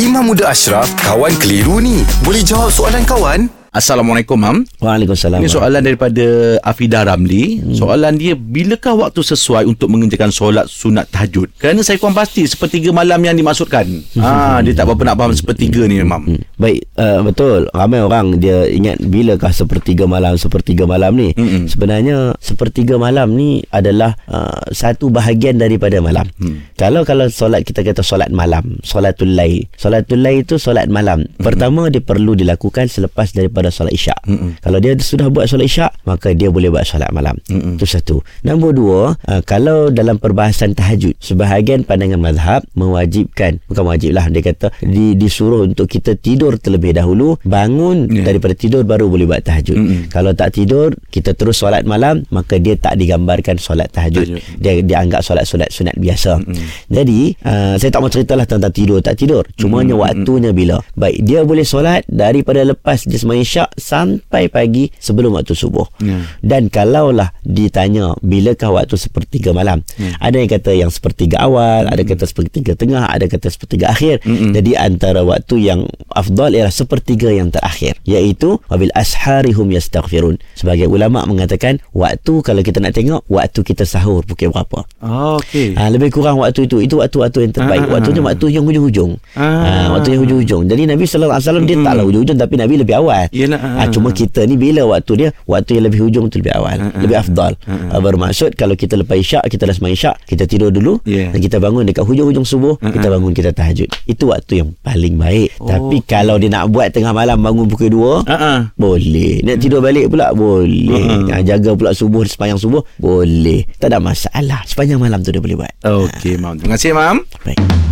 Imam Muda Ashraf, kawan keliru ni. Boleh jawab soalan kawan? Assalamualaikum Mam. Waalaikumsalam. Ini soalan daripada Afida Ramli. Hmm. Soalan dia, bilakah waktu sesuai untuk mengerjakan solat sunat tahajud? Kerana saya kurang pasti sepertiga malam yang dimaksudkan. Hmm. Ah, dia tak berapa nak faham sepertiga ni Mam. Hmm. Baik, uh, betul. Ramai orang dia ingat bilakah sepertiga malam, sepertiga malam ni. Mm-mm. Sebenarnya sepertiga malam ni adalah uh, satu bahagian daripada malam. Hmm. Kalau kalau solat kita kata solat malam, solatul lail. Solatul lail itu solat malam. Pertama dia perlu dilakukan selepas daripada solat isyak. Mm-mm. Kalau dia sudah buat solat isyak, maka dia boleh buat solat malam. Mm-mm. Itu satu. Nombor dua, uh, kalau dalam perbahasan tahajud, sebahagian pandangan mazhab mewajibkan, bukan wajib lah, dia kata di, disuruh untuk kita tidur terlebih dahulu, bangun Ya. daripada tidur baru boleh buat tahajud. Mm-mm. Kalau tak tidur, kita terus solat malam, maka dia tak digambarkan solat tahajud. Tahajud. Dia dianggap solat-solat sunat biasa. Jadi, uh, saya tak mau ceritalah tentang tidur tak tidur. Cumanya waktunya bila. Baik, dia boleh solat daripada lepas dia sembahyang isyak sampai pagi sebelum waktu subuh. Ya. Dan kalaulah ditanya bilakah waktu sepertiga malam. Ya. Ada yang kata yang sepertiga awal, ada kata sepertiga tengah, ada kata sepertiga akhir. Mm-mm. Jadi antara waktu yang afdal ialah sepertiga yang terakhir, iaitu wabil asharihum yastaghfirun. Sebagai ulama mengatakan waktu kalau kita nak tengok waktu kita sahur pukul berapa. Oh, okey. Ha, lebih kurang waktu itu itu waktu-waktu yang terbaik. Ah, Waktunya ah. waktu yang hujung-hujung. Ah. Ha, waktu yang hujung-hujung. Jadi Nabi sallallahu alaihi wasallam dia taklah hujung-hujung tapi Nabi lebih awal. Yelah, ah, Ha, cuma kita ni bila waktu dia waktu yang lebih hujung tu lebih awal, ah. lebih afdal. Ah. Ha, bermaksud kalau kita lepas isyak, kita dah sembahyang isyak, kita tidur dulu Yeah. dan kita bangun dekat hujung-hujung subuh, Ah, kita bangun kita tahajud. Itu waktu yang paling baik. Oh, Tapi okey. kalau dia nak buat tengah malam bangun pukul 2, Ah ah. boleh. Nak tidur balik pula boleh. Uh-uh. Ha, jaga pula subuh sepanjang subuh boleh. Tak ada masalah. Sepanjang malam tu dia boleh buat. Okey Mam. Terima kasih Mam. Baik.